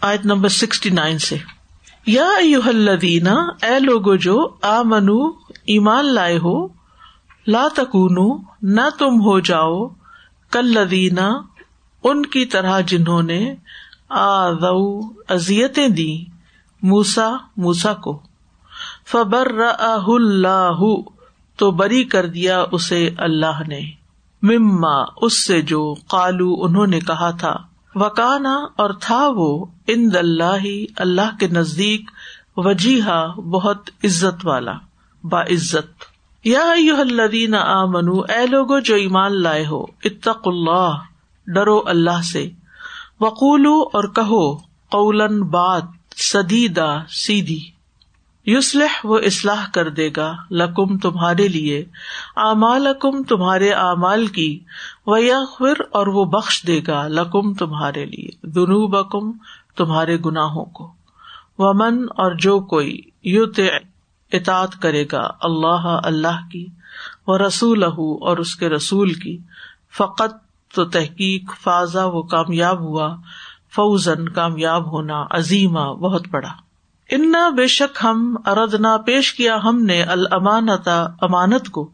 آیت number sixty nine سے۔ یا الذین اے لوگو جو آ منو ایمان لائے ہو، لا تکون نہ تم ہو جاؤ کل لدینہ ان کی طرح جنہوں نے ازیتیں دی موسا موسا کو۔ فبر اللہ تو بری کر دیا اسے اللہ نے۔ مما، اس سے جو کالو انہوں نے کہا تھا۔ وکانا اور تھا وہ ان اللہ اللہ کے نزدیک وجیحا، بہت عزت والا، با عزت۔ یا الذین آمنو، اے لوگو جو ایمان لائے ہو اتق اللہ، ڈرو اللہ سے۔ وقولو اور کہو، قولن بات سدیدا سیدھی۔ یوسلح وہ اصلاح کر دے گا لکم تمہارے لیے امال تمہارے اعمال کی، ویغفر اور وہ بخش دے گا لکم تمہارے لیے دنو بکم تمہارے گناہوں کو۔ ومن اور جو کوئی یو اطاط کرے گا اللہ اللہ کی وہ رسول اور اس کے رسول کی، فقط تو تحقیق فاضا وہ کامیاب ہوا فوزن کامیاب ہونا عظیمہ، بہت بڑا۔ انا بے شک ہم اردنا پیش کیا ہم نے المانتا امانت کو۔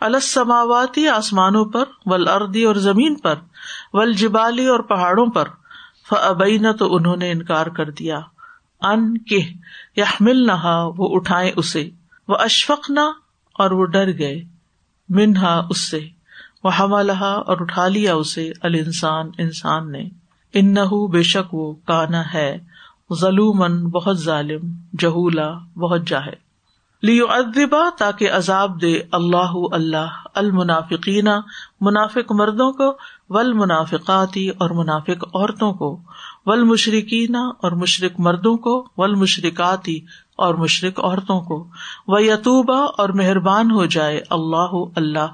السماواتی آسمانوں پر ول اردی اور زمین پر ول جبالی اور پہاڑوں پر۔ فبین تو انہوں نے انکار کر دیا۔ ان کے یا مل نہا وہ اٹھائے اسے۔ وہ اشفق نہ اور وہ ڈر گئے۔ منہا، اس سے۔ وہ ہما لہا اور اٹھا لیا اسے۔ الانسان، انسان نے۔ ان نہ بے شک وہ کانا ہے۔ ظلومن بہت ظالم، جہولا، بہت جاہے لیو ادبا تاکہ عذاب دے اللہ اللہ المنافقین، منافق مردوں کو ول منافقاتی اور منافق عورتوں کو ول مشرقین اور مشرق مردوں کو ول مشرقاتی اور مشرق عورتوں کو۔ و یتوبہ اور مہربان ہو جائے اللہ اللہ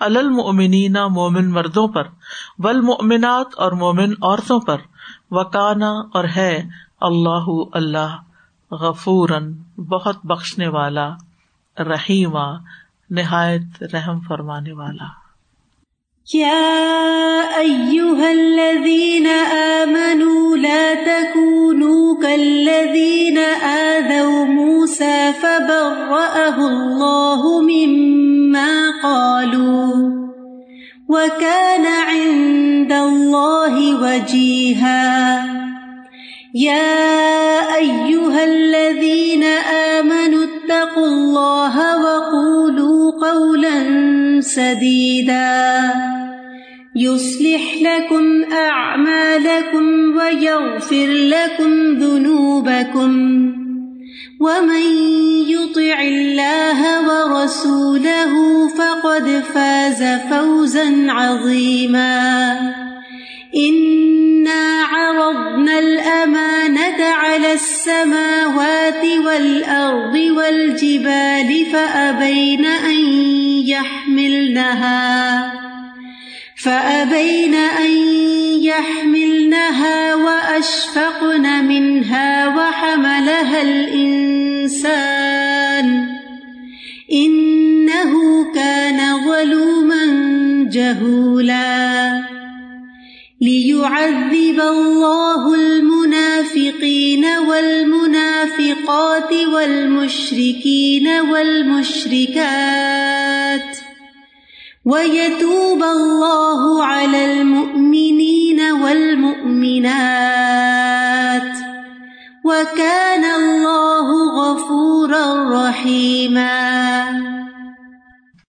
المنین مومن مردوں پر ول مومنات اور مومن عورتوں پر۔ وکانا، اور ہے اللہ اللہ غفورن بہت بخشنے والا، رحیمہ، نہایت رحم فرمانے والا۔ يا أيها الذين آمنوا لا تكونوا كالذين آذوا موسى فبرأه الله مما قالوا وكان عند الله وجيها يا أيها الذين آمنوا اتقوا الله وقولوا قولا سديدا. يصلح لكم أعمالكم ويغفر لكم ذنوبكم. ومن يطع الله ورسوله فقد فاز فوزا عظيما. إنا والأرض والجبال فأبين أن يحملنها، فأبين أن يحملنها وأشفقن منها وحملها الإنسان. إنه كان ظلوما جهولا. ليعذب الله المنافقين والمنافقين والمنافقات والمشركين والمشركات ويتوب الله على المؤمنين والمؤمنات وكان الله غفورا رَّحِيمًا